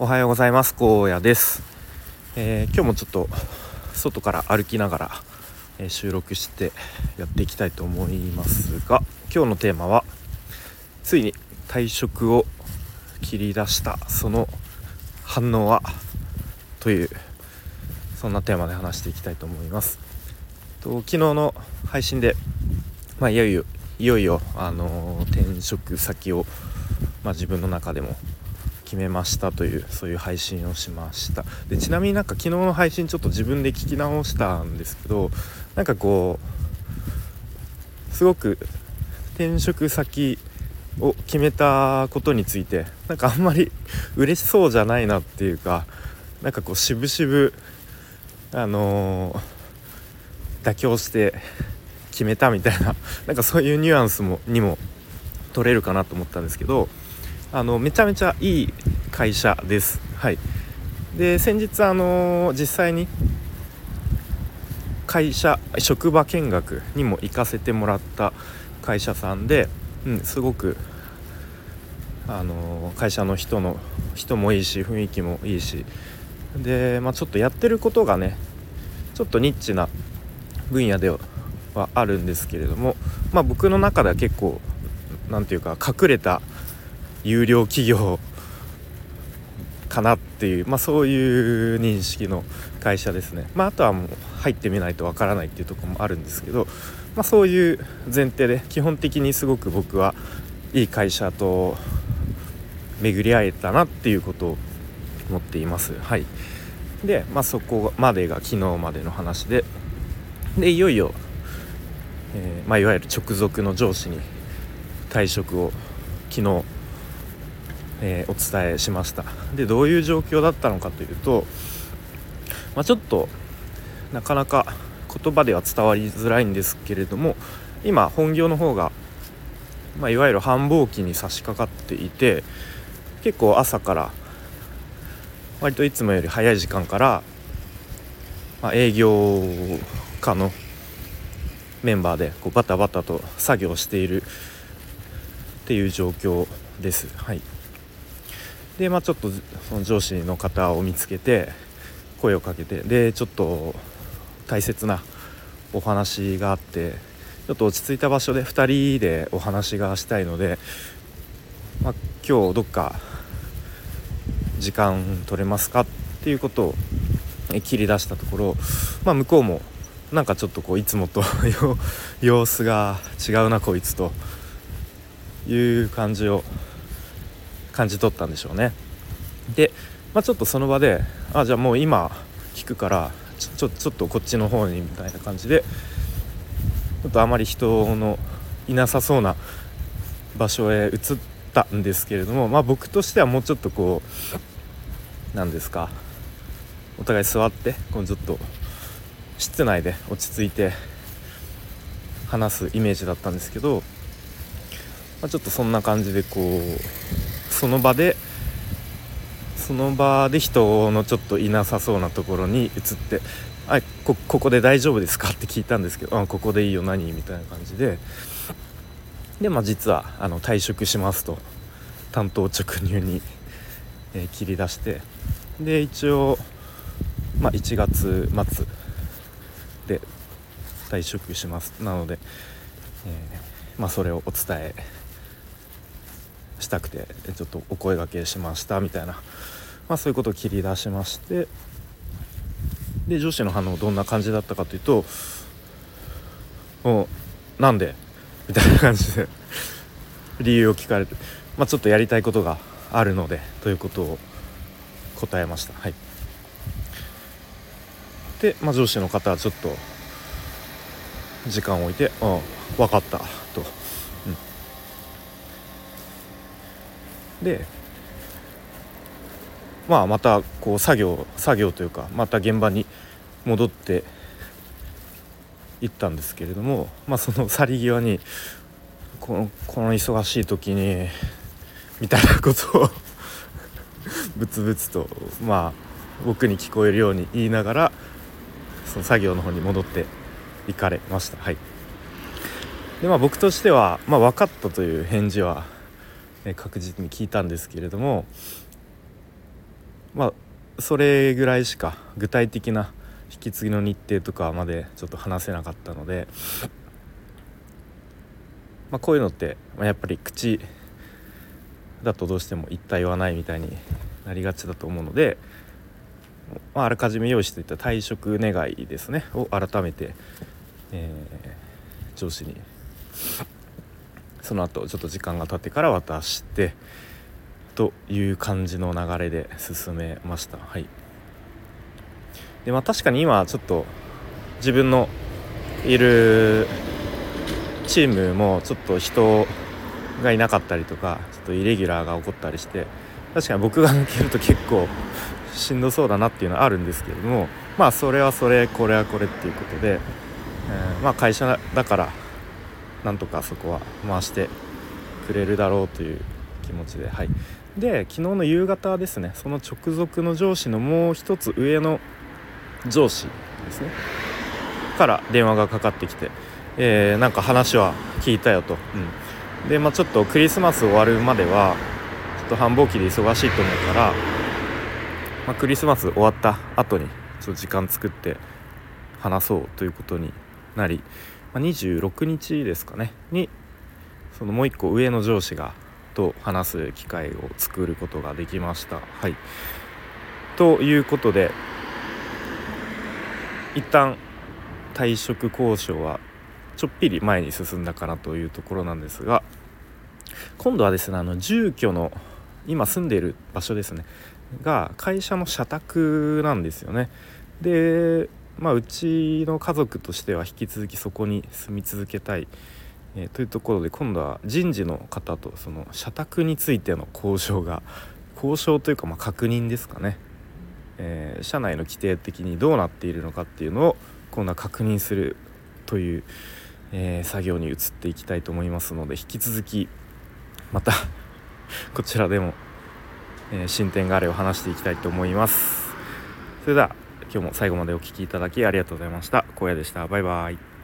おはようございます。荒野です、えー、今日もちょっと外から歩きながら、えー、収録してやっていきたいと思いますが今日のテーマはついに退職を切り出したその反応はというそんなテーマで話していきたいと思います。と昨日の配信でまあいよいよいよいよあのー、転職先をまあ、自分の中でも決めましたというそういう配信をしました。でちなみになんか昨日の配信ちょっと自分で聞き直したんですけどなんかこうすごく転職先を決めたことについてなんかあんまり嬉しそうじゃないなっていうかなんかこう渋々あのー、妥協して決めたみたいななんかそういうニュアンスもにも取れるかなと思ったんですけどあのめちゃめちゃいい会社です。はい。で先日あの実際に会社職場見学にも行かせてもらった会社さんで、うん、すごくあの会社の人の人もいいし雰囲気もいいし。で、まあ、ちょっとやってることがねちょっとニッチな分野ではあるんですけれども、まあ、僕の中では結構何て言うか隠れた有料企業かなっていう、まあ、そういう認識の会社ですね、まあ、あとはもう入ってみないとわからないっていうとこもあるんですけど、まあ、そういう前提で基本的にすごく僕はいい会社と巡り合えたなっていうことを思っています。はい、で、まあ、そこまでが昨日までの話ででいよいよ、えー、まあ、いわゆる直属の上司に退職を昨日えー、お伝えしましたでどういう状況だったのかというと、まあ、ちょっとなかなか言葉では伝わりづらいんですけれども今本業の方が、まあ、いわゆる繁忙期に差し掛かっていて結構朝から割といつもより早い時間から、まあ、営業課のメンバーでこうバタバタと作業しているっていう状況です。はいでまあちょっとその上司の方を見つけて声をかけてでちょっと大切なお話があってちょっと落ち着いた場所で2人でお話がしたいので、まあ、今日どっか時間取れますかっていうことを切り出したところ、まあ、向こうもなんかちょっとこういつもと 様子が違うなこいつという感じを感じ取ったんでしょうね。で、まあ、ちょっとその場であじゃあもう今聞くからちょちょっとこっちの方にみたいな感じでちょっとあまり人のいなさそうな場所へ移ったんですけれどもまあ僕としてはもうちょっとこう何ですかお互い座ってこうちょっと室内で落ち着いて話すイメージだったんですけど、まあ、ちょっとそんな感じでこうその場でその場で人のちょっといなさそうなところに移って「あこここで大丈夫ですか?」って聞いたんですけど「あここでいいよ何?」みたいな感じででまあ実はあの退職しますと担当直入に、えー、切り出してで一応、まあ、1月末で退職しますなので、えー、まあ、それをお伝えしたくてちょっとお声がけしましたみたいな、まあ、そういうことを切り出しましてで上司の反応どんな感じだったかというと「もうなんで? 」みたいな感じで理由を聞かれて、まあ、ちょっとやりたいことがあるのでということを答えました。はい、で、まあ、上司の方はちょっと時間を置いて「うん分かった」と。でまあまたこう作業作業というかまた現場に戻って行ったんですけれどもまあその去り際にこのこの忙しい時にみたいなことをブツブツとまあ僕に聞こえるように言いながらその作業の方に戻って行かれました。はい。でまあ僕としては、まあ、分かったという返事は確実に聞いたんですけれどもまあそれぐらいしか具体的な引き継ぎの日程とかまでちょっと話せなかったので、まあ、こういうのって、まあ、やっぱり口だとどうしても言った言わないみたいになりがちだと思うので、まあ、あらかじめ用意していた退職願いですねを改めて、えー、上司にその後ちょっと時間が経ってから渡してという感じの流れで進めました。はい。でまあ確かに今ちょっと自分のいるチームもちょっと人がいなかったりとかちょっとイレギュラーが起こったりして確かに僕が抜けると結構しんどそうだなっていうのはあるんですけれどもまあそれはそれこれはこれっていうことで、えー、まあ会社だからなんとかそこは回してくれるだろうという気持ちではい。で昨日の夕方ですね。その直属の上司のもう一つ上の上司ですね。から電話がかかってきて、えー、なんか話は聞いたよと、うん、でまあちょっとクリスマス終わるまではちょっと繁忙期で忙しいと思うから、まあ、クリスマス終わった後にちょっと時間作って話そうということになり、26日ですかね。にそのもう一個上の上司がと話す機会を作ることができました。はい。ということで一旦退職交渉はちょっぴり前に進んだかなというところなんですが今度はですねあの住居の今住んでいる場所ですね。が会社の社宅なんですよね。でまあうちの家族としては引き続きそこに住み続けたいえー、というところで今度は人事の方とその社宅についての交渉が交渉というかま確認ですかね、えー、社内の規定的にどうなっているのかっていうのを今度は確認するという、えー、作業に移っていきたいと思いますので引き続きまた こちらでも、え進展があれば話していきたいと思います。それでは今日も最後までお聴きいただきありがとうございました。荒野でした。バイバイ。